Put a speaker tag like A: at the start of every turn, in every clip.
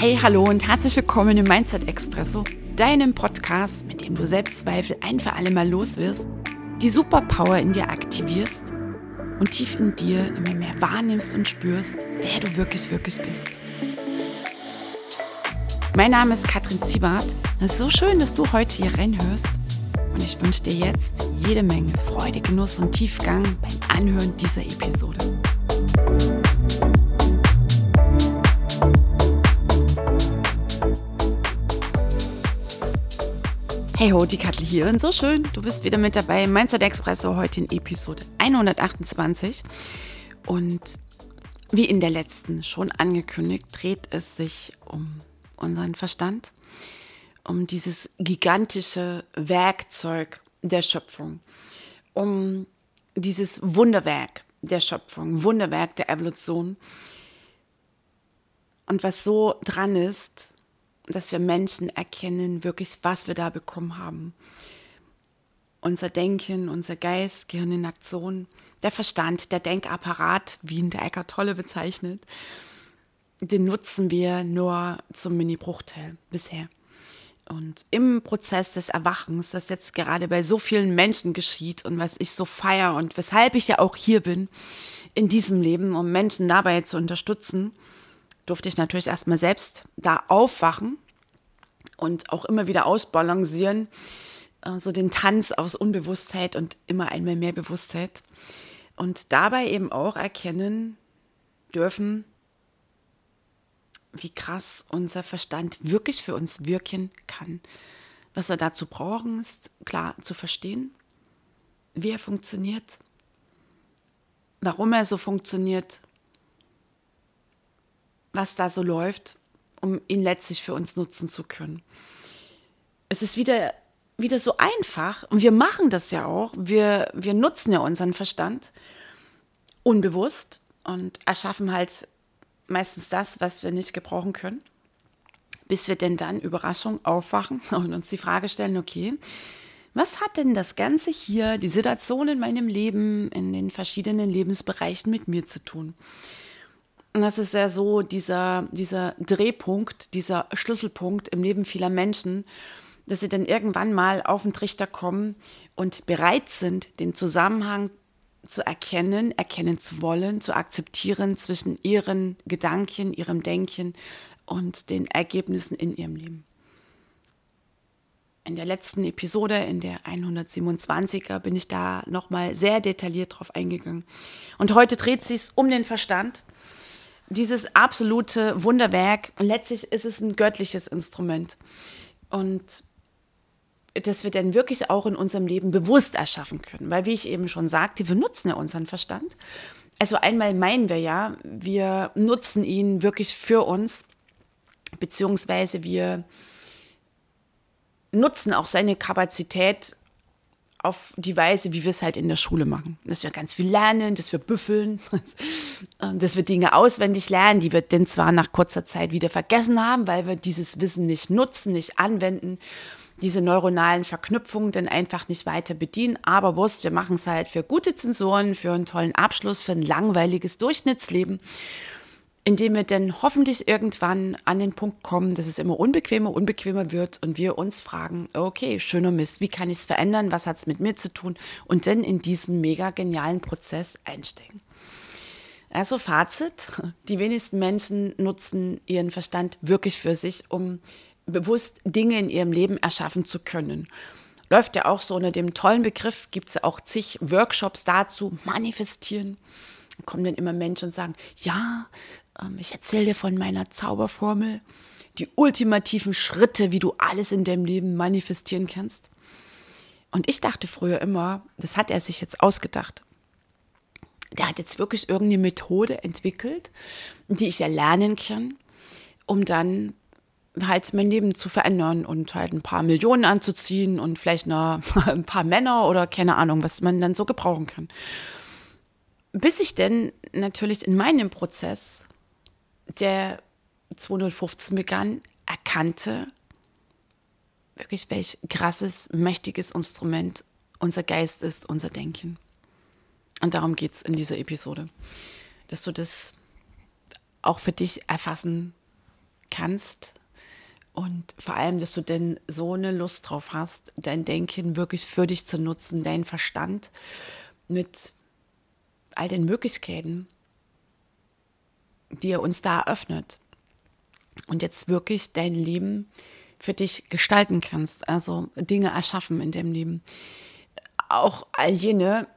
A: Hey, hallo und herzlich willkommen im Mindset Expresso, deinem Podcast, mit dem du Selbstzweifel ein für alle Mal loswirst, die Superpower in dir aktivierst und tief in dir immer mehr wahrnimmst und spürst, wer du wirklich, wirklich bist. Mein Name ist Katrin Ziebart. Es ist so schön, dass du heute hier reinhörst. Und ich wünsche dir jetzt jede Menge Freude, Genuss und Tiefgang beim Anhören dieser Episode. Hey ho, die Kattel hier. Und so schön, du bist wieder mit dabei. Im Mindset Expresso heute in Episode 128 und wie in der letzten schon angekündigt, dreht es sich um unseren Verstand, um dieses gigantische Werkzeug der Schöpfung, um dieses Wunderwerk der Schöpfung, Wunderwerk der Evolution. Und was so dran ist, dass wir Menschen erkennen, wirklich, was wir da bekommen haben. Unser Denken, unser Geist, Gehirn in Aktion, der Verstand, der Denkapparat, wie ihn der Eckart Tolle bezeichnet, den nutzen wir nur zum Mini-Bruchteil bisher. Und im Prozess des Erwachens, das jetzt gerade bei so vielen Menschen geschieht und was ich so feiere und weshalb ich ja auch hier bin in diesem Leben, um Menschen dabei zu unterstützen, durfte ich natürlich erstmal selbst da aufwachen und auch immer wieder ausbalancieren, äh, so den Tanz aus Unbewusstheit und immer einmal mehr Bewusstheit. Und dabei eben auch erkennen dürfen, wie krass unser Verstand wirklich für uns wirken kann. Was wir dazu brauchen, ist klar zu verstehen, wie er funktioniert, warum er so funktioniert, was da so läuft, um ihn letztlich für uns nutzen zu können. Es ist wieder, wieder so einfach und wir machen das ja auch. Wir, wir nutzen ja unseren Verstand unbewusst und erschaffen halt meistens das, was wir nicht gebrauchen können, bis wir denn dann Überraschung aufwachen und uns die Frage stellen, okay, was hat denn das Ganze hier, die Situation in meinem Leben, in den verschiedenen Lebensbereichen mit mir zu tun? Und das ist ja so dieser, dieser Drehpunkt, dieser Schlüsselpunkt im Leben vieler Menschen, dass sie dann irgendwann mal auf den Trichter kommen und bereit sind, den Zusammenhang zu erkennen, erkennen zu wollen, zu akzeptieren zwischen ihren Gedanken, ihrem Denken und den Ergebnissen in ihrem Leben. In der letzten Episode, in der 127er, bin ich da nochmal sehr detailliert drauf eingegangen. Und heute dreht es sich um den Verstand. Dieses absolute Wunderwerk. letztlich ist es ein göttliches Instrument. Und dass wir dann wirklich auch in unserem Leben bewusst erschaffen können. Weil, wie ich eben schon sagte, wir nutzen ja unseren Verstand. Also einmal meinen wir ja, wir nutzen ihn wirklich für uns, beziehungsweise wir nutzen auch seine Kapazität auf die Weise, wie wir es halt in der Schule machen. Dass wir ganz viel lernen, dass wir büffeln, dass wir Dinge auswendig lernen, die wir denn zwar nach kurzer Zeit wieder vergessen haben, weil wir dieses Wissen nicht nutzen, nicht anwenden diese neuronalen Verknüpfungen dann einfach nicht weiter bedienen. Aber Wurst, wir machen es halt für gute Zensoren, für einen tollen Abschluss, für ein langweiliges Durchschnittsleben, indem wir dann hoffentlich irgendwann an den Punkt kommen, dass es immer unbequemer, unbequemer wird und wir uns fragen, okay, schöner Mist, wie kann ich es verändern, was hat es mit mir zu tun und dann in diesen mega genialen Prozess einsteigen. Also Fazit, die wenigsten Menschen nutzen ihren Verstand wirklich für sich, um bewusst Dinge in ihrem Leben erschaffen zu können. Läuft ja auch so unter dem tollen Begriff, gibt es ja auch zig Workshops dazu, manifestieren. Da kommen dann immer Menschen und sagen, ja, ich erzähle dir von meiner Zauberformel, die ultimativen Schritte, wie du alles in deinem Leben manifestieren kannst. Und ich dachte früher immer, das hat er sich jetzt ausgedacht. Der hat jetzt wirklich irgendeine Methode entwickelt, die ich erlernen kann, um dann halt mein Leben zu verändern und halt ein paar Millionen anzuziehen und vielleicht noch ein paar Männer oder keine Ahnung, was man dann so gebrauchen kann. Bis ich denn natürlich in meinem Prozess, der 215 begann, erkannte, wirklich welch krasses, mächtiges Instrument unser Geist ist, unser Denken. Und darum geht es in dieser Episode, dass du das auch für dich erfassen kannst und vor allem, dass du denn so eine Lust drauf hast, dein Denken wirklich für dich zu nutzen, deinen Verstand mit all den Möglichkeiten, die er uns da eröffnet. Und jetzt wirklich dein Leben für dich gestalten kannst, also Dinge erschaffen in deinem Leben. Auch all jene,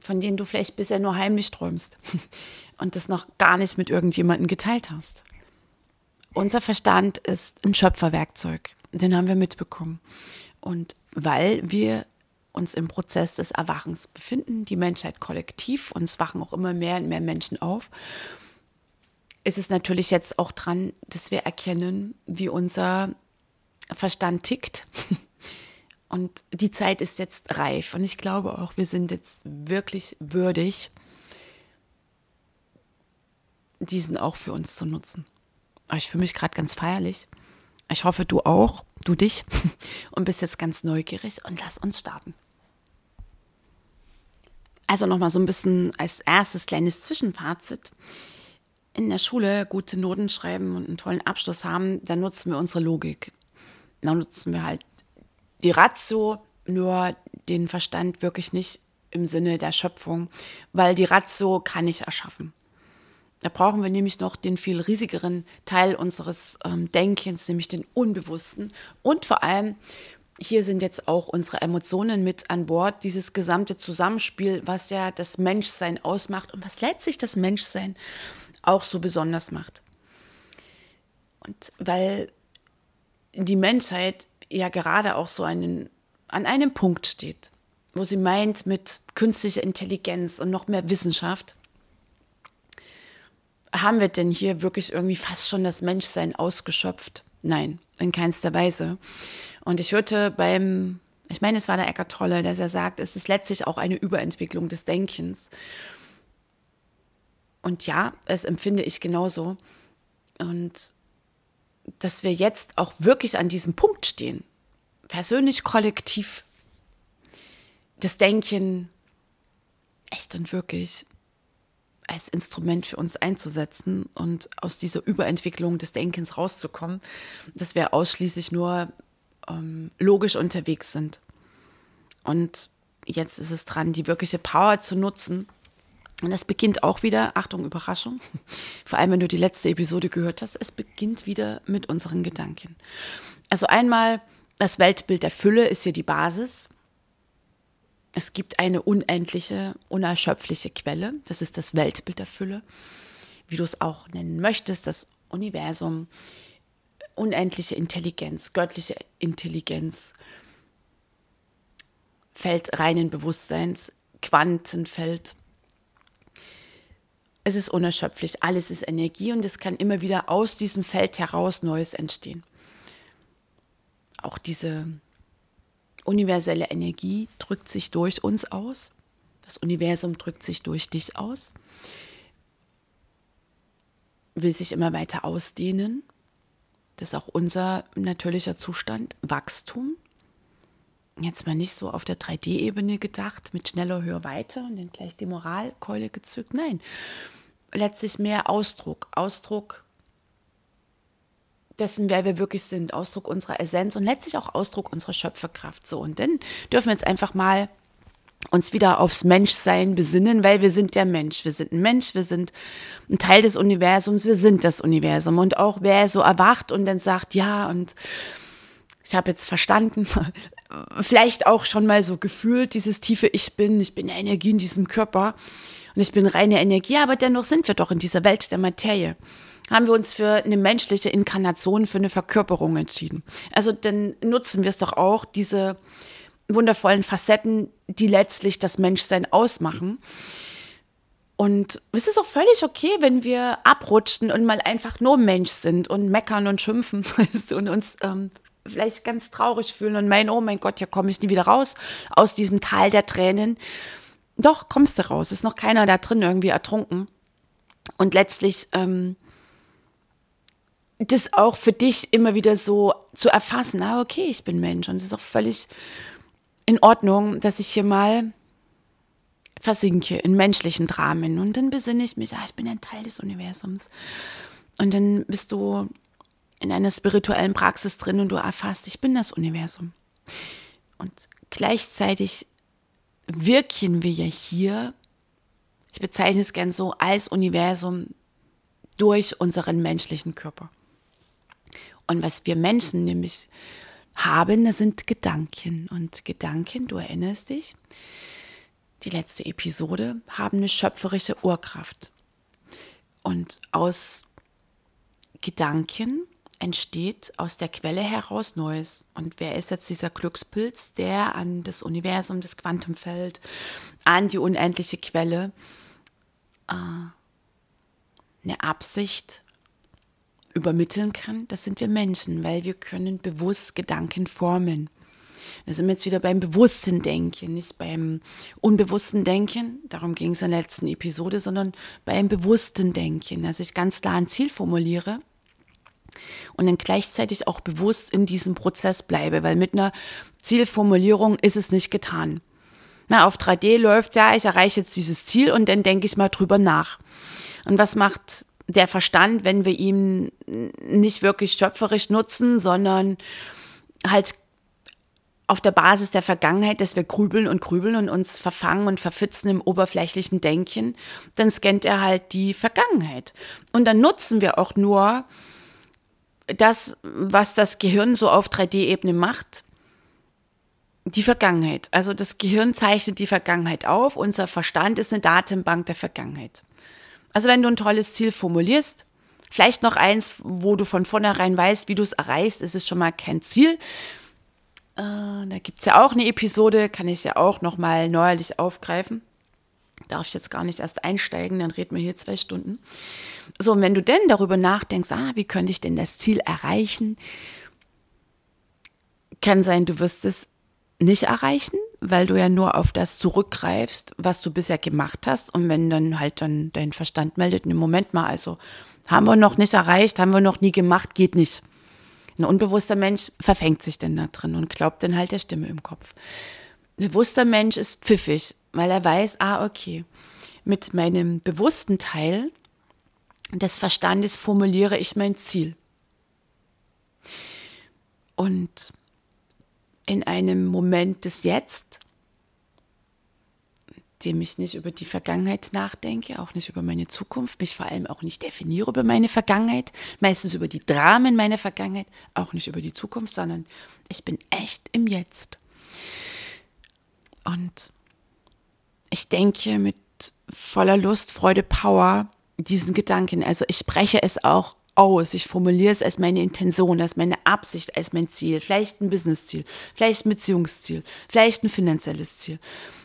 A: von denen du vielleicht bisher nur heimlich träumst und das noch gar nicht mit irgendjemandem geteilt hast. Unser Verstand ist ein Schöpferwerkzeug, den haben wir mitbekommen. Und weil wir uns im Prozess des Erwachens befinden, die Menschheit kollektiv, uns wachen auch immer mehr und mehr Menschen auf, ist es natürlich jetzt auch dran, dass wir erkennen, wie unser Verstand tickt. Und die Zeit ist jetzt reif. Und ich glaube auch, wir sind jetzt wirklich würdig, diesen auch für uns zu nutzen. Ich fühle mich gerade ganz feierlich. Ich hoffe, du auch, du dich, und bist jetzt ganz neugierig und lass uns starten. Also nochmal so ein bisschen als erstes kleines Zwischenfazit. In der Schule gute Noten schreiben und einen tollen Abschluss haben, dann nutzen wir unsere Logik. Dann nutzen wir halt die Ratio, nur den Verstand wirklich nicht im Sinne der Schöpfung, weil die Ratio kann ich erschaffen. Da brauchen wir nämlich noch den viel riesigeren Teil unseres ähm, Denkens, nämlich den Unbewussten. Und vor allem hier sind jetzt auch unsere Emotionen mit an Bord, dieses gesamte Zusammenspiel, was ja das Menschsein ausmacht und was letztlich das Menschsein auch so besonders macht. Und weil die Menschheit ja gerade auch so einen, an einem Punkt steht, wo sie meint, mit künstlicher Intelligenz und noch mehr Wissenschaft, haben wir denn hier wirklich irgendwie fast schon das Menschsein ausgeschöpft? Nein, in keinster Weise. Und ich hörte beim, ich meine, es war der Eckart Tolle, dass er sagt, es ist letztlich auch eine Überentwicklung des Denkens. Und ja, es empfinde ich genauso. Und dass wir jetzt auch wirklich an diesem Punkt stehen, persönlich, kollektiv, das Denken echt und wirklich als Instrument für uns einzusetzen und aus dieser Überentwicklung des Denkens rauszukommen, dass wir ausschließlich nur ähm, logisch unterwegs sind. Und jetzt ist es dran, die wirkliche Power zu nutzen. Und es beginnt auch wieder, Achtung, Überraschung, vor allem wenn du die letzte Episode gehört hast, es beginnt wieder mit unseren Gedanken. Also einmal, das Weltbild der Fülle ist hier die Basis. Es gibt eine unendliche, unerschöpfliche Quelle. Das ist das Weltbild der Fülle. Wie du es auch nennen möchtest, das Universum, unendliche Intelligenz, göttliche Intelligenz, Feld reinen Bewusstseins, Quantenfeld. Es ist unerschöpflich, alles ist Energie und es kann immer wieder aus diesem Feld heraus Neues entstehen. Auch diese universelle Energie drückt sich durch uns aus. Das Universum drückt sich durch dich aus, will sich immer weiter ausdehnen das ist auch unser natürlicher Zustand, Wachstum. Jetzt mal nicht so auf der 3D-Ebene gedacht, mit schneller, höher, weiter und dann gleich die Moralkeule gezückt. Nein, letztlich mehr Ausdruck, Ausdruck dessen, wer wir wirklich sind, Ausdruck unserer Essenz und letztlich auch Ausdruck unserer Schöpferkraft. So, und dann dürfen wir jetzt einfach mal uns wieder aufs Menschsein besinnen, weil wir sind der Mensch. Wir sind ein Mensch, wir sind ein Teil des Universums, wir sind das Universum. Und auch wer so erwacht und dann sagt, ja, und ich habe jetzt verstanden, vielleicht auch schon mal so gefühlt, dieses tiefe Ich bin, ich bin Energie in diesem Körper und ich bin reine Energie, aber dennoch sind wir doch in dieser Welt der Materie. Haben wir uns für eine menschliche Inkarnation, für eine Verkörperung entschieden. Also dann nutzen wir es doch auch, diese wundervollen Facetten, die letztlich das Menschsein ausmachen. Und es ist auch völlig okay, wenn wir abrutschen und mal einfach nur Mensch sind und meckern und schimpfen und uns ähm, vielleicht ganz traurig fühlen und meinen, oh mein Gott, hier komme ich nie wieder raus aus diesem Tal der Tränen. Doch, kommst du raus. Ist noch keiner da drin irgendwie ertrunken. Und letztlich ähm, das auch für dich immer wieder so zu erfassen, ah, okay, ich bin Mensch. Und es ist auch völlig in Ordnung, dass ich hier mal versinke in menschlichen Dramen. Und dann besinne ich mich, ah, ich bin ein Teil des Universums. Und dann bist du in einer spirituellen Praxis drin und du erfasst, ich bin das Universum. Und gleichzeitig wirken wir ja hier, ich bezeichne es gern so, als Universum durch unseren menschlichen Körper. Und was wir Menschen nämlich haben, das sind Gedanken. Und Gedanken, du erinnerst dich, die letzte Episode, haben eine schöpferische Urkraft. Und aus Gedanken entsteht aus der Quelle heraus Neues. Und wer ist jetzt dieser Glückspilz, der an das Universum, das Quantumfeld, an die unendliche Quelle äh, eine Absicht übermitteln kann? Das sind wir Menschen, weil wir können bewusst Gedanken formen. Da sind wir jetzt wieder beim bewussten Denken, nicht beim unbewussten Denken, darum ging es in der letzten Episode, sondern beim bewussten Denken, dass ich ganz klar ein Ziel formuliere und dann gleichzeitig auch bewusst in diesem Prozess bleibe, weil mit einer Zielformulierung ist es nicht getan. Na, auf 3D läuft ja, ich erreiche jetzt dieses Ziel und dann denke ich mal drüber nach. Und was macht der Verstand, wenn wir ihn nicht wirklich schöpferisch nutzen, sondern halt auf der Basis der Vergangenheit, dass wir grübeln und grübeln und uns verfangen und verfitzen im oberflächlichen Denken, dann scannt er halt die Vergangenheit. Und dann nutzen wir auch nur das, was das Gehirn so auf 3D-Ebene macht, die Vergangenheit. Also das Gehirn zeichnet die Vergangenheit auf, unser Verstand ist eine Datenbank der Vergangenheit. Also wenn du ein tolles Ziel formulierst, vielleicht noch eins, wo du von vornherein weißt, wie du es erreichst, ist es schon mal kein Ziel. Äh, da gibt es ja auch eine Episode, kann ich ja auch noch mal neuerlich aufgreifen. Darf ich jetzt gar nicht erst einsteigen, dann reden wir hier zwei Stunden. So, und wenn du denn darüber nachdenkst, ah, wie könnte ich denn das Ziel erreichen? Kann sein, du wirst es nicht erreichen, weil du ja nur auf das zurückgreifst, was du bisher gemacht hast. Und wenn dann halt dann dein Verstand meldet, im Moment mal, also haben wir noch nicht erreicht, haben wir noch nie gemacht, geht nicht. Ein unbewusster Mensch verfängt sich denn da drin und glaubt dann halt der Stimme im Kopf. Ein bewusster Mensch ist pfiffig, weil er weiß, ah, okay, mit meinem bewussten Teil des Verstandes formuliere ich mein Ziel. Und in einem Moment des Jetzt, dem ich nicht über die Vergangenheit nachdenke, auch nicht über meine Zukunft, mich vor allem auch nicht definiere über meine Vergangenheit, meistens über die Dramen meiner Vergangenheit, auch nicht über die Zukunft, sondern ich bin echt im Jetzt. Und ich denke mit voller Lust, Freude, Power diesen Gedanken. Also ich spreche es auch aus. Ich formuliere es als meine Intention, als meine Absicht, als mein Ziel. Vielleicht ein Business-Ziel, vielleicht ein Beziehungsziel, vielleicht ein finanzielles Ziel.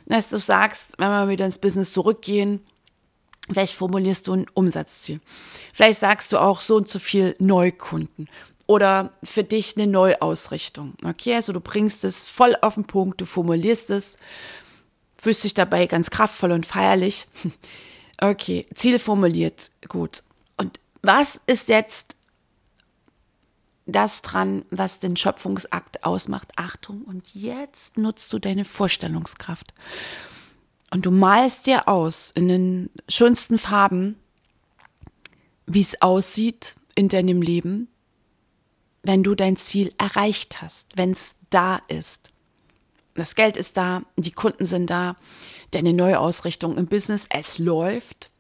A: Dass du sagst, wenn wir wieder ins Business zurückgehen, vielleicht formulierst du ein Umsatzziel. Vielleicht sagst du auch so und so viel Neukunden oder für dich eine Neuausrichtung. Okay, also du bringst es voll auf den Punkt, du formulierst es, fühlst dich dabei ganz kraftvoll und feierlich. Okay, Ziel formuliert, gut. Und was ist jetzt das dran, was den Schöpfungsakt ausmacht? Achtung, und jetzt nutzt du deine Vorstellungskraft. Und du malst dir aus in den schönsten Farben, wie es aussieht in deinem Leben, wenn du dein Ziel erreicht hast, wenn es da ist. Das Geld ist da, die Kunden sind da, deine Neuausrichtung im Business, es läuft.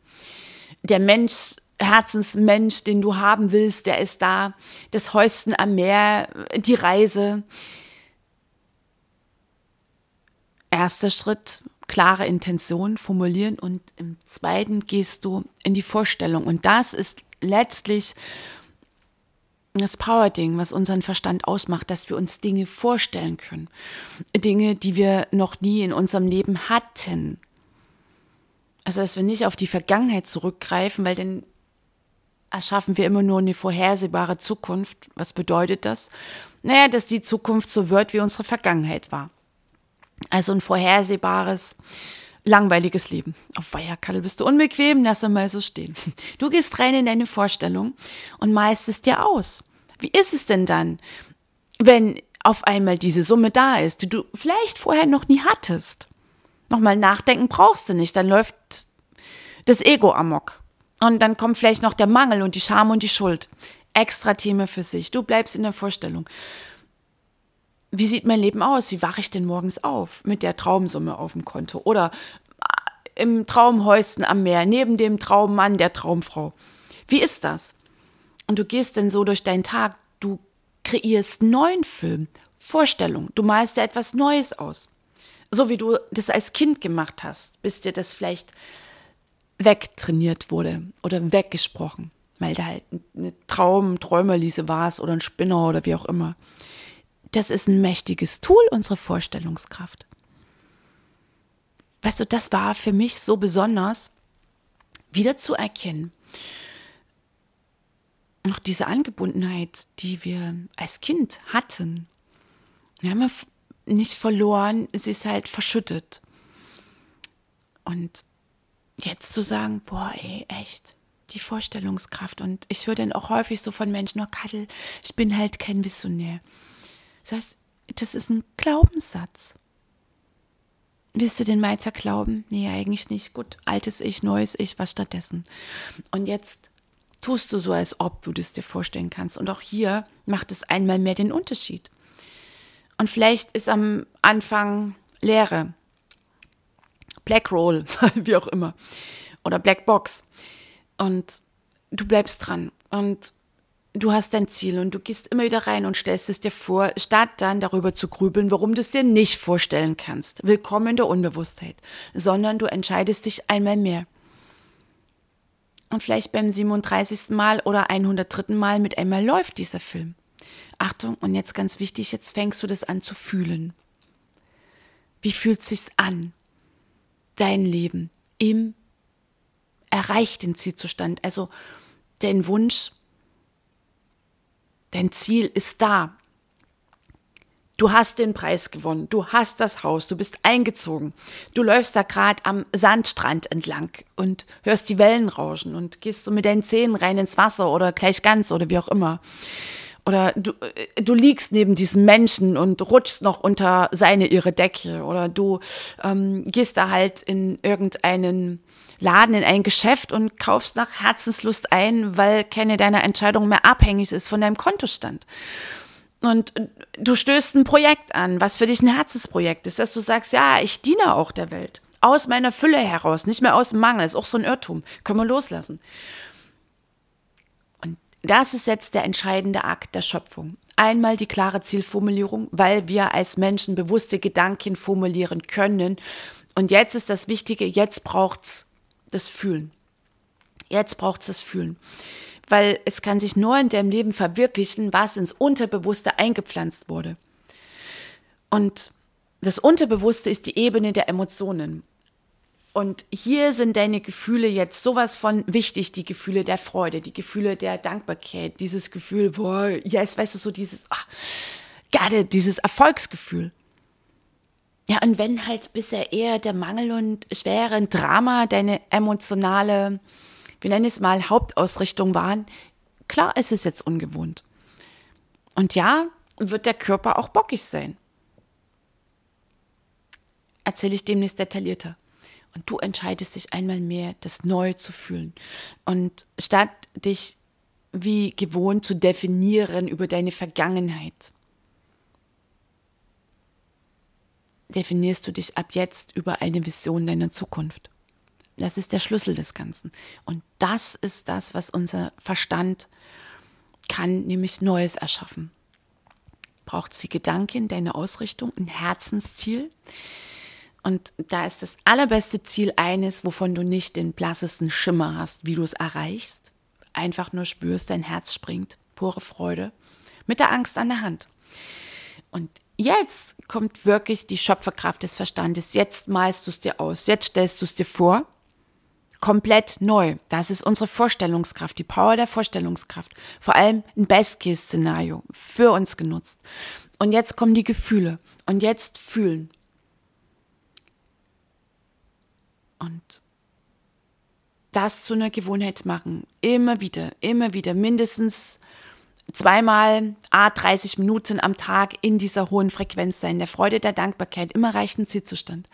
A: Der Mensch, Herzensmensch, den du haben willst, der ist da. Das Häuschen am Meer, die Reise. Erster Schritt, klare Intention formulieren und im zweiten gehst du in die Vorstellung. Und das ist letztlich das Power-Ding, was unseren Verstand ausmacht, dass wir uns Dinge vorstellen können. Dinge, die wir noch nie in unserem Leben hatten. Also, dass wir nicht auf die Vergangenheit zurückgreifen, weil dann erschaffen wir immer nur eine vorhersehbare Zukunft. Was bedeutet das? Naja, dass die Zukunft so wird, wie unsere Vergangenheit war. Also ein vorhersehbares, langweiliges Leben. Auf Weierkadel bist du unbequem, lass mal so stehen. Du gehst rein in deine Vorstellung und meist es dir aus. Wie ist es denn dann, wenn auf einmal diese Summe da ist, die du vielleicht vorher noch nie hattest? Nochmal nachdenken brauchst du nicht, dann läuft das Ego amok. Und dann kommt vielleicht noch der Mangel und die Scham und die Schuld. extra Thema für sich. Du bleibst in der Vorstellung. Wie sieht mein Leben aus? Wie wache ich denn morgens auf? Mit der Traumsumme auf dem Konto oder äh, im Traumhäuschen am Meer, neben dem Traummann, der Traumfrau. Wie ist das? Und du gehst dann so durch deinen Tag, du kreierst neuen Film, Vorstellung, du malst dir etwas Neues aus. So wie du das als Kind gemacht hast, bis dir das vielleicht wegtrainiert wurde oder weggesprochen, weil da halt eine Traum, Träumerliese warst oder ein Spinner oder wie auch immer. Das ist ein mächtiges Tool, unsere Vorstellungskraft. Weißt du, das war für mich so besonders, wieder zu erkennen. Noch diese Angebundenheit, die wir als Kind hatten, wir haben wir nicht verloren, sie ist halt verschüttet. Und jetzt zu sagen, boah, ey, echt, die Vorstellungskraft. Und ich höre dann auch häufig so von Menschen, oh Kattel, ich bin halt kein Visionär. Das heißt, das ist ein Glaubenssatz. Willst du den Meizer glauben? Nee, eigentlich nicht. Gut, altes Ich, neues Ich, was stattdessen? Und jetzt tust du so, als ob du das dir vorstellen kannst. Und auch hier macht es einmal mehr den Unterschied. Und vielleicht ist am Anfang Leere. Black Roll, wie auch immer. Oder Black Box. Und du bleibst dran. Und du hast dein Ziel und du gehst immer wieder rein und stellst es dir vor, statt dann darüber zu grübeln, warum du es dir nicht vorstellen kannst. Willkommen in der Unbewusstheit. Sondern du entscheidest dich einmal mehr. Und vielleicht beim 37. Mal oder 103. Mal mit einmal läuft dieser Film. Achtung, und jetzt ganz wichtig, jetzt fängst du das an zu fühlen. Wie fühlt sich's an? Dein Leben im erreichten Zielzustand, also dein Wunsch, dein Ziel ist da. Du hast den Preis gewonnen, du hast das Haus, du bist eingezogen. Du läufst da gerade am Sandstrand entlang und hörst die Wellen rauschen und gehst so mit deinen Zähnen rein ins Wasser oder gleich ganz oder wie auch immer. Oder du, äh, du liegst neben diesem Menschen und rutschst noch unter seine, ihre Decke. Oder du ähm, gehst da halt in irgendeinen Laden, in ein Geschäft und kaufst nach Herzenslust ein, weil keine deiner Entscheidung mehr abhängig ist von deinem Kontostand. Und du stößt ein Projekt an, was für dich ein Herzensprojekt ist, dass du sagst, ja, ich diene auch der Welt. Aus meiner Fülle heraus, nicht mehr aus dem Mangel. Ist auch so ein Irrtum. Können wir loslassen. Und das ist jetzt der entscheidende Akt der Schöpfung. Einmal die klare Zielformulierung, weil wir als Menschen bewusste Gedanken formulieren können. Und jetzt ist das Wichtige, jetzt braucht es das Fühlen. Jetzt braucht es das Fühlen weil es kann sich nur in deinem Leben verwirklichen, was ins Unterbewusste eingepflanzt wurde. Und das Unterbewusste ist die Ebene der Emotionen. Und hier sind deine Gefühle jetzt sowas von wichtig, die Gefühle der Freude, die Gefühle der Dankbarkeit, dieses Gefühl, boah, yes, weißt du, so dieses, ach, gerade dieses Erfolgsgefühl. Ja, und wenn halt bisher eher der Mangel und schwere Drama deine emotionale wir nennen es mal Hauptausrichtung waren, klar ist es jetzt ungewohnt. Und ja, wird der Körper auch bockig sein. Erzähle ich demnächst detaillierter. Und du entscheidest dich einmal mehr, das neu zu fühlen. Und statt dich wie gewohnt zu definieren über deine Vergangenheit, definierst du dich ab jetzt über eine Vision deiner Zukunft. Das ist der Schlüssel des Ganzen. Und das ist das, was unser Verstand kann, nämlich Neues erschaffen. Braucht sie Gedanken, deine Ausrichtung, ein Herzensziel. Und da ist das allerbeste Ziel eines, wovon du nicht den blassesten Schimmer hast, wie du es erreichst. Einfach nur spürst, dein Herz springt, pure Freude, mit der Angst an der Hand. Und jetzt kommt wirklich die Schöpferkraft des Verstandes. Jetzt malst du es dir aus, jetzt stellst du es dir vor komplett neu. Das ist unsere Vorstellungskraft, die Power der Vorstellungskraft. Vor allem ein Best-Case-Szenario für uns genutzt. Und jetzt kommen die Gefühle. Und jetzt fühlen. Und das zu einer Gewohnheit machen. Immer wieder, immer wieder. Mindestens zweimal, a 30 Minuten am Tag in dieser hohen Frequenz sein. Der Freude, der Dankbarkeit. Immer reicht ein Zielzustand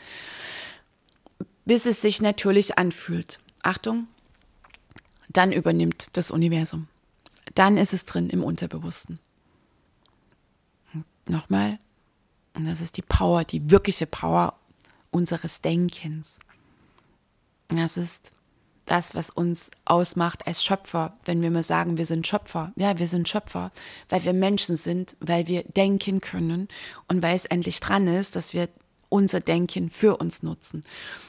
A: bis es sich natürlich anfühlt. Achtung, dann übernimmt das Universum. dann ist es drin im Unterbewussten. Nochmal, und das ist die Power, die wirkliche Power unseres Denkens. Das ist das, was uns ausmacht als Schöpfer, wenn wir mal sagen, wir sind Schöpfer. Ja, wir sind Schöpfer, weil wir Menschen sind, weil wir denken können und weil es endlich dran ist, dass wir unser Denken für uns nutzen.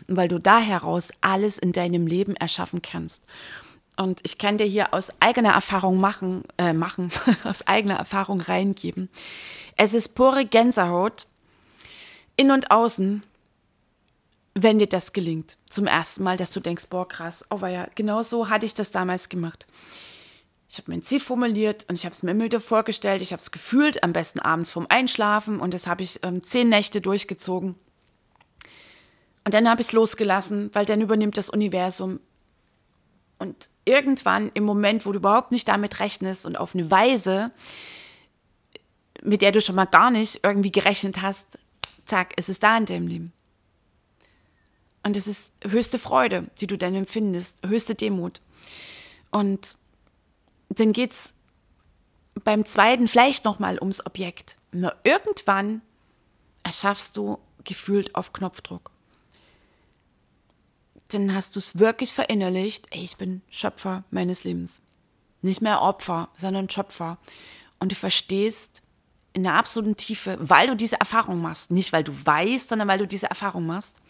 A: Und weil du da heraus alles in deinem Leben erschaffen kannst. Und ich kann dir hier aus eigener Erfahrung machen, äh, machen, aus eigener Erfahrung reingeben. Es ist pure Gänsehaut, in und außen, wenn dir das gelingt. Zum ersten Mal, dass du denkst, boah, krass, oh ja, genau so hatte ich das damals gemacht. Ich habe mein Ziel formuliert und ich habe es mir immer wieder vorgestellt. Ich habe es gefühlt, am besten abends vorm Einschlafen und das habe ich ähm, zehn Nächte durchgezogen. Und dann habe ich es losgelassen, weil dann übernimmt das Universum. Und irgendwann, im Moment, wo du überhaupt nicht damit rechnest und auf eine Weise, mit der du schon mal gar nicht irgendwie gerechnet hast, zack, ist es da in deinem Leben. Und es ist höchste Freude, die du dann empfindest, höchste Demut. Und dann geht es beim zweiten vielleicht nochmal ums Objekt. Nur irgendwann erschaffst du gefühlt auf Knopfdruck. Dann hast du es wirklich verinnerlicht, ey, ich bin Schöpfer meines Lebens. Nicht mehr Opfer, sondern Schöpfer. Und du verstehst in der absoluten Tiefe, weil du diese Erfahrung machst, nicht weil du weißt, sondern weil du diese Erfahrung machst,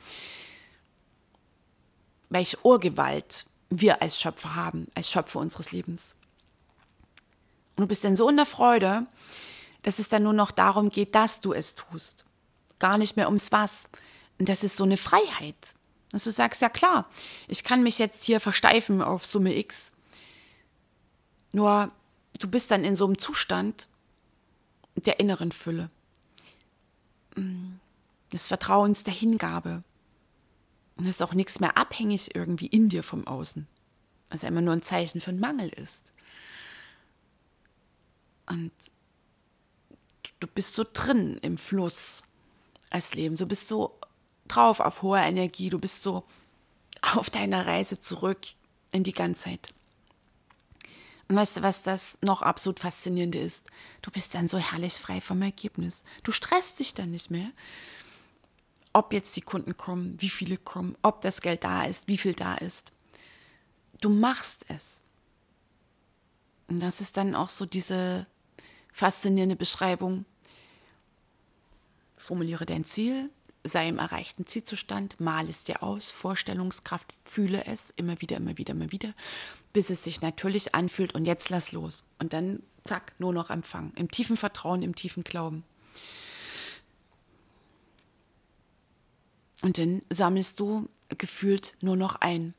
A: welche Urgewalt wir als Schöpfer haben, als Schöpfer unseres Lebens. Und du bist dann so in der Freude, dass es dann nur noch darum geht, dass du es tust. Gar nicht mehr ums Was. Und das ist so eine Freiheit. Dass du sagst, ja klar, ich kann mich jetzt hier versteifen auf Summe X. Nur du bist dann in so einem Zustand der inneren Fülle. Des Vertrauens, der Hingabe. Und es ist auch nichts mehr abhängig irgendwie in dir vom Außen. Was ja immer nur ein Zeichen einen Mangel ist. Und du bist so drin im Fluss als Leben. Du bist so drauf auf hoher Energie. Du bist so auf deiner Reise zurück in die Ganzheit. Und weißt du, was das noch absolut faszinierende ist? Du bist dann so herrlich frei vom Ergebnis. Du stresst dich dann nicht mehr, ob jetzt die Kunden kommen, wie viele kommen, ob das Geld da ist, wie viel da ist. Du machst es. Und das ist dann auch so diese faszinierende Beschreibung. Formuliere dein Ziel, sei im erreichten Zielzustand, mal es dir aus, Vorstellungskraft, fühle es immer wieder, immer wieder, immer wieder, bis es sich natürlich anfühlt und jetzt lass los. Und dann, zack, nur noch empfangen. Im tiefen Vertrauen, im tiefen Glauben. Und dann sammelst du gefühlt nur noch ein.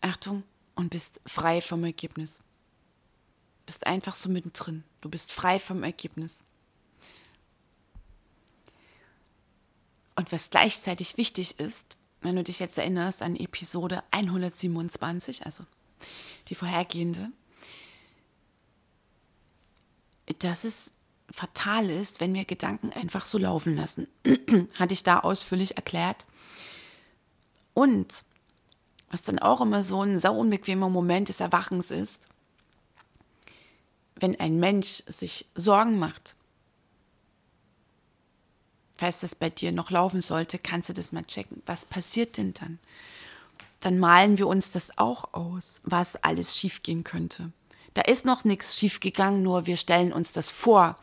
A: Achtung, und bist frei vom Ergebnis. Bist einfach so mittendrin. Du bist frei vom Ergebnis. Und was gleichzeitig wichtig ist, wenn du dich jetzt erinnerst an Episode 127, also die vorhergehende, dass es fatal ist, wenn wir Gedanken einfach so laufen lassen. Hatte ich da ausführlich erklärt. Und was dann auch immer so ein sau unbequemer Moment des Erwachens ist, wenn ein Mensch sich Sorgen macht, falls das bei dir noch laufen sollte, kannst du das mal checken. Was passiert denn dann? Dann malen wir uns das auch aus, was alles schiefgehen könnte. Da ist noch nichts schiefgegangen, nur wir stellen uns das vor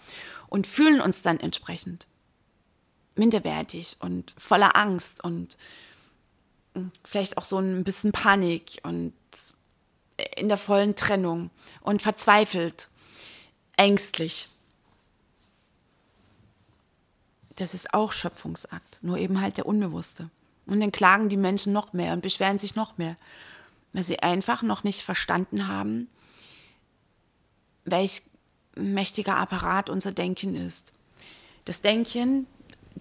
A: und fühlen uns dann entsprechend minderwertig und voller Angst und vielleicht auch so ein bisschen Panik und in der vollen Trennung und verzweifelt, ängstlich. Das ist auch Schöpfungsakt, nur eben halt der Unbewusste. Und dann klagen die Menschen noch mehr und beschweren sich noch mehr, weil sie einfach noch nicht verstanden haben, welch mächtiger Apparat unser Denken ist. Das Denken,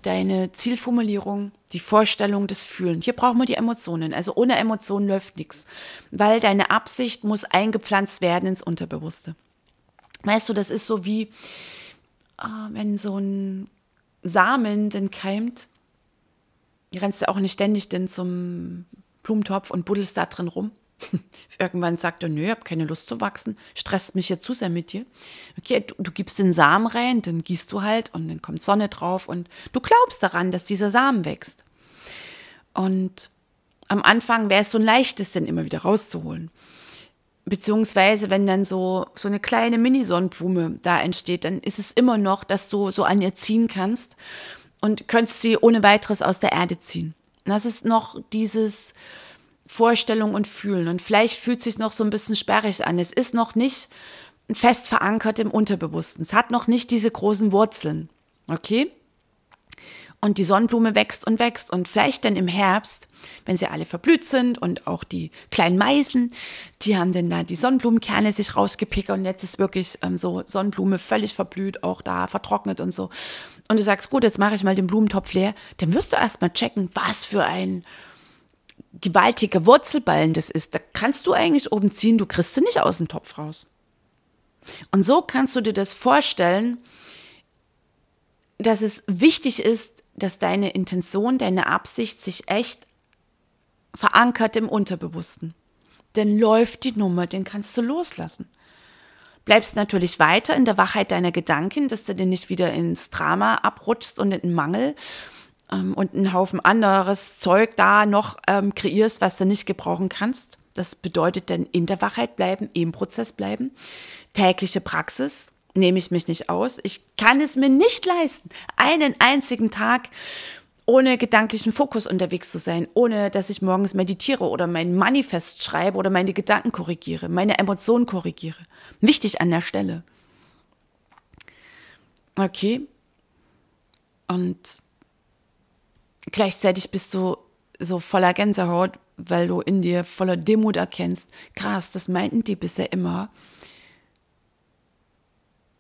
A: deine Zielformulierung, die Vorstellung, das Fühlen. Hier brauchen wir die Emotionen. Also ohne Emotionen läuft nichts, weil deine Absicht muss eingepflanzt werden ins Unterbewusste. Weißt du, das ist so wie, ah, wenn so ein Samen denn keimt, rennst du auch nicht ständig denn zum Blumentopf und buddelst da drin rum. Irgendwann sagt er, nö, ich habe keine Lust zu wachsen, stresst mich jetzt zu sehr mit dir. Okay, du, du, gibst den Samen rein, dann gießt du halt und dann kommt Sonne drauf und du glaubst daran, dass dieser Samen wächst. Und am Anfang wäre es so ein leichtes, den immer wieder rauszuholen. Beziehungsweise, wenn dann so, so eine kleine Mini-Sonnenblume da entsteht, dann ist es immer noch, dass du so an ihr ziehen kannst und könntest sie ohne weiteres aus der Erde ziehen. Das ist noch dieses, Vorstellung und Fühlen. Und vielleicht fühlt es sich noch so ein bisschen sperrig an. Es ist noch nicht fest verankert im Unterbewussten. Es hat noch nicht diese großen Wurzeln. Okay? Und die Sonnenblume wächst und wächst. Und vielleicht dann im Herbst, wenn sie alle verblüht sind und auch die kleinen Meisen, die haben dann da die Sonnenblumenkerne sich rausgepickt und jetzt ist wirklich ähm, so Sonnenblume völlig verblüht, auch da vertrocknet und so. Und du sagst, gut, jetzt mache ich mal den Blumentopf leer. Dann wirst du erstmal checken, was für ein gewaltiger Wurzelballen das ist, da kannst du eigentlich oben ziehen, du kriegst sie nicht aus dem Topf raus. Und so kannst du dir das vorstellen, dass es wichtig ist, dass deine Intention, deine Absicht sich echt verankert im Unterbewussten. Denn läuft die Nummer, den kannst du loslassen. Bleibst natürlich weiter in der Wachheit deiner Gedanken, dass du dir nicht wieder ins Drama abrutschst und in den Mangel ähm, und einen Haufen anderes Zeug da noch ähm, kreierst, was du nicht gebrauchen kannst. Das bedeutet dann in der Wachheit bleiben, im Prozess bleiben. Tägliche Praxis nehme ich mich nicht aus. Ich kann es mir nicht leisten, einen einzigen Tag ohne gedanklichen Fokus unterwegs zu sein, ohne dass ich morgens meditiere oder mein Manifest schreibe oder meine Gedanken korrigiere, meine Emotionen korrigiere. Wichtig an der Stelle. Okay. Und gleichzeitig bist du so voller Gänsehaut, weil du in dir voller Demut erkennst, krass, das meinten die bisher immer.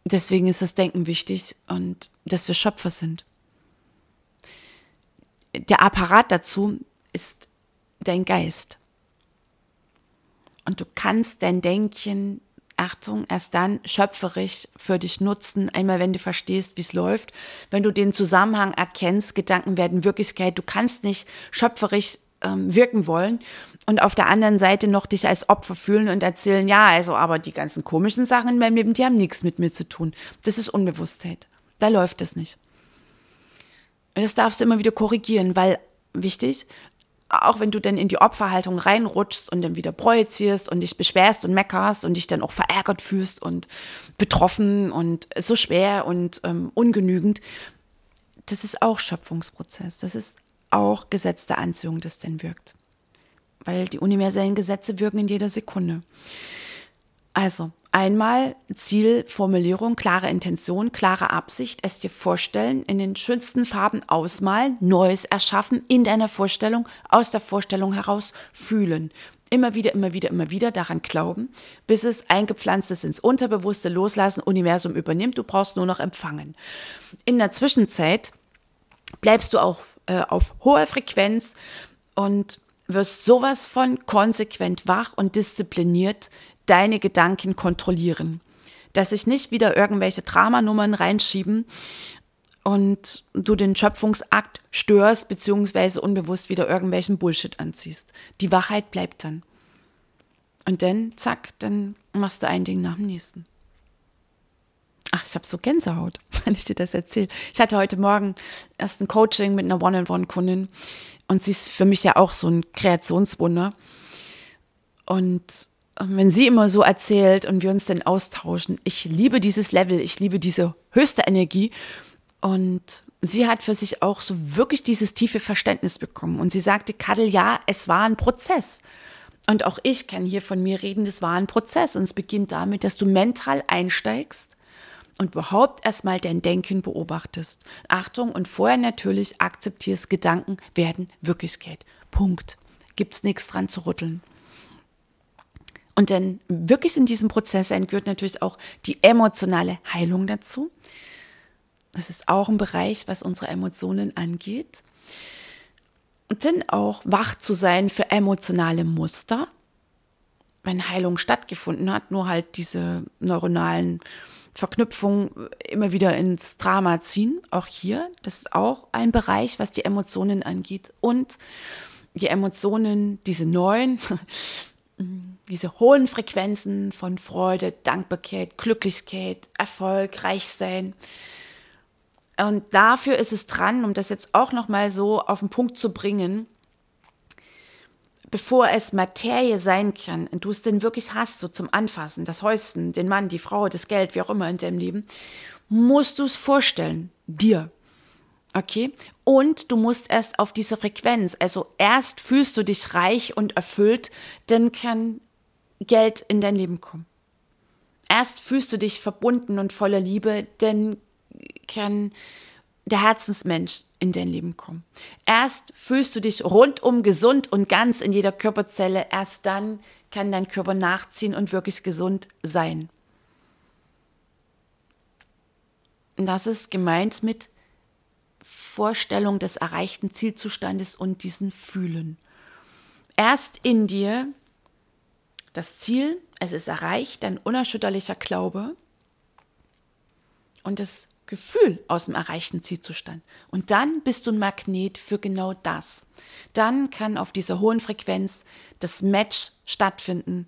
A: Deswegen ist das Denken wichtig und dass wir Schöpfer sind. Der Apparat dazu ist dein Geist. Und du kannst dein Denken Achtung, erst dann schöpferisch für dich nutzen, einmal wenn du verstehst, wie es läuft, wenn du den Zusammenhang erkennst, Gedanken werden Wirklichkeit, du kannst nicht schöpferisch ähm, wirken wollen und auf der anderen Seite noch dich als Opfer fühlen und erzählen, ja, also aber die ganzen komischen Sachen in meinem Leben, die haben nichts mit mir zu tun. Das ist Unbewusstheit. Da läuft es nicht. Und das darfst du immer wieder korrigieren, weil wichtig, auch wenn du dann in die Opferhaltung reinrutschst und dann wieder projizierst und dich beschwerst und meckerst und dich dann auch verärgert fühlst und betroffen und so schwer und ähm, ungenügend, das ist auch Schöpfungsprozess. Das ist auch Gesetz der Anziehung, das denn wirkt. Weil die universellen Gesetze wirken in jeder Sekunde. Also, Einmal Zielformulierung, klare Intention, klare Absicht, es dir vorstellen, in den schönsten Farben ausmalen, Neues erschaffen, in deiner Vorstellung, aus der Vorstellung heraus fühlen. Immer wieder, immer wieder, immer wieder daran glauben, bis es eingepflanzt ist ins Unterbewusste, loslassen, Universum übernimmt, du brauchst nur noch empfangen. In der Zwischenzeit bleibst du auch äh, auf hoher Frequenz und wirst sowas von konsequent wach und diszipliniert, deine Gedanken kontrollieren. Dass sich nicht wieder irgendwelche Dramanummern reinschieben und du den Schöpfungsakt störst, beziehungsweise unbewusst wieder irgendwelchen Bullshit anziehst. Die Wachheit bleibt dann. Und dann, zack, dann machst du ein Ding nach dem nächsten. Ach, ich habe so Gänsehaut, wenn ich dir das erzähle. Ich hatte heute Morgen erst ein Coaching mit einer One-on-One-Kundin und sie ist für mich ja auch so ein Kreationswunder. Und wenn sie immer so erzählt und wir uns dann austauschen, ich liebe dieses Level, ich liebe diese höchste Energie. Und sie hat für sich auch so wirklich dieses tiefe Verständnis bekommen. Und sie sagte, Kadel, ja, es war ein Prozess. Und auch ich kann hier von mir reden, das war ein Prozess. Und es beginnt damit, dass du mental einsteigst und überhaupt erstmal dein Denken beobachtest. Achtung, und vorher natürlich akzeptierst, Gedanken werden Wirklichkeit. Punkt. Gibt's nichts dran zu rütteln. Und dann wirklich in diesem Prozess gehört natürlich auch die emotionale Heilung dazu. Das ist auch ein Bereich, was unsere Emotionen angeht. Und dann auch wach zu sein für emotionale Muster, wenn Heilung stattgefunden hat, nur halt diese neuronalen Verknüpfungen immer wieder ins Drama ziehen. Auch hier, das ist auch ein Bereich, was die Emotionen angeht. Und die Emotionen, diese neuen, diese hohen Frequenzen von Freude, Dankbarkeit, Glücklichkeit, Erfolg, Reichsein. Und dafür ist es dran, um das jetzt auch noch mal so auf den Punkt zu bringen, bevor es Materie sein kann und du es denn wirklich hast, so zum Anfassen, das Häuschen, den Mann, die Frau, das Geld, wie auch immer in deinem Leben, musst du es vorstellen, dir. Okay? Und du musst erst auf diese Frequenz, also erst fühlst du dich reich und erfüllt, dann kann Geld in dein Leben kommen. Erst fühlst du dich verbunden und voller Liebe, dann kann der Herzensmensch in dein Leben kommen. Erst fühlst du dich rundum gesund und ganz in jeder Körperzelle, erst dann kann dein Körper nachziehen und wirklich gesund sein. Und das ist gemeint mit Vorstellung des erreichten Zielzustandes und diesen Fühlen. Erst in dir das Ziel, es ist erreicht, dein unerschütterlicher Glaube und das Gefühl aus dem erreichten Zielzustand. Und dann bist du ein Magnet für genau das. Dann kann auf dieser hohen Frequenz das Match stattfinden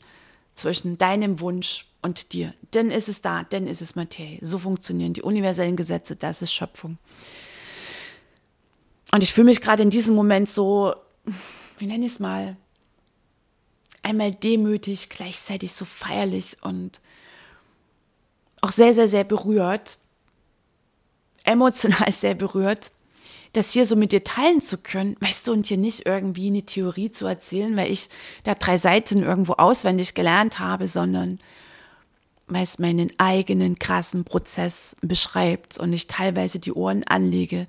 A: zwischen deinem Wunsch und dir. Dann ist es da, dann ist es Materie. So funktionieren die universellen Gesetze, das ist Schöpfung. Und ich fühle mich gerade in diesem Moment so, wie nenne ich es mal, einmal demütig, gleichzeitig so feierlich und auch sehr, sehr, sehr berührt, emotional sehr berührt, das hier so mit dir teilen zu können, weißt du, und hier nicht irgendwie eine Theorie zu erzählen, weil ich da drei Seiten irgendwo auswendig gelernt habe, sondern weil es meinen eigenen krassen Prozess beschreibt und ich teilweise die Ohren anlege,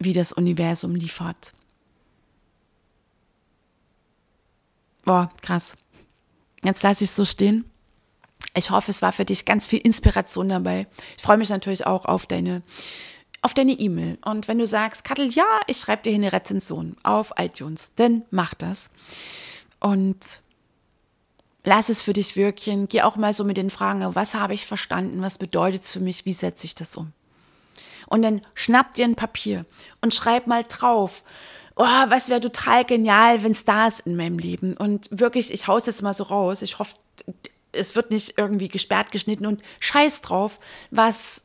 A: wie das Universum liefert. Boah, krass. Jetzt lasse ich es so stehen. Ich hoffe, es war für dich ganz viel Inspiration dabei. Ich freue mich natürlich auch auf deine auf deine E-Mail. Und wenn du sagst, Kattel, ja, ich schreibe dir hier eine Rezension auf iTunes, dann mach das. Und lass es für dich wirken. Geh auch mal so mit den Fragen, was habe ich verstanden, was bedeutet es für mich, wie setze ich das um? Und dann schnapp dir ein Papier und schreib mal drauf, oh, was wäre total genial, wenn es da ist in meinem Leben. Und wirklich, ich hau's jetzt mal so raus. Ich hoffe, es wird nicht irgendwie gesperrt geschnitten und scheiß drauf, was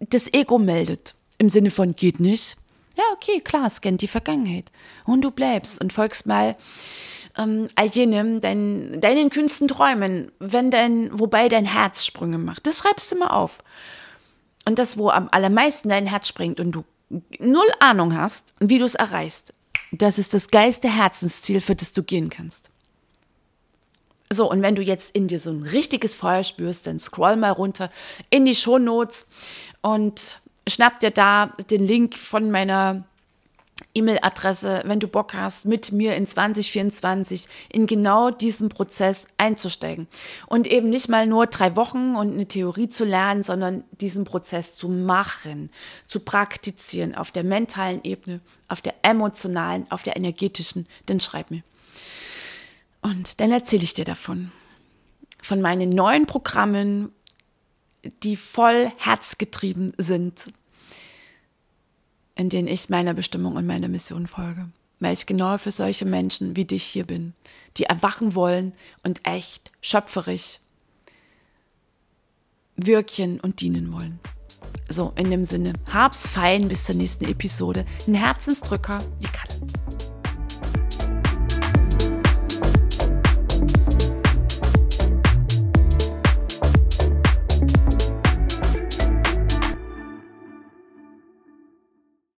A: das Ego meldet. Im Sinne von geht nicht. Ja, okay, klar, scannt die Vergangenheit. Und du bleibst und folgst mal ähm, all jenem, dein, deinen kühnsten Träumen, wenn dein, wobei dein Herz Sprünge macht. Das schreibst du mal auf. Und das, wo am allermeisten dein Herz springt und du null Ahnung hast, wie du es erreichst, das ist das geilste Herzensziel, für das du gehen kannst. So, und wenn du jetzt in dir so ein richtiges Feuer spürst, dann scroll mal runter in die Shownotes und schnapp dir da den Link von meiner E-Mail-Adresse, wenn du Bock hast, mit mir in 2024 in genau diesen Prozess einzusteigen. Und eben nicht mal nur drei Wochen und eine Theorie zu lernen, sondern diesen Prozess zu machen, zu praktizieren auf der mentalen Ebene, auf der emotionalen, auf der energetischen, dann schreib mir. Und dann erzähle ich dir davon. Von meinen neuen Programmen, die voll herzgetrieben sind in denen ich meiner Bestimmung und meiner Mission folge. Weil ich genau für solche Menschen wie dich hier bin, die erwachen wollen und echt schöpferisch wirken und dienen wollen. So, in dem Sinne, hab's fein bis zur nächsten Episode. Ein Herzensdrücker, die Kalle.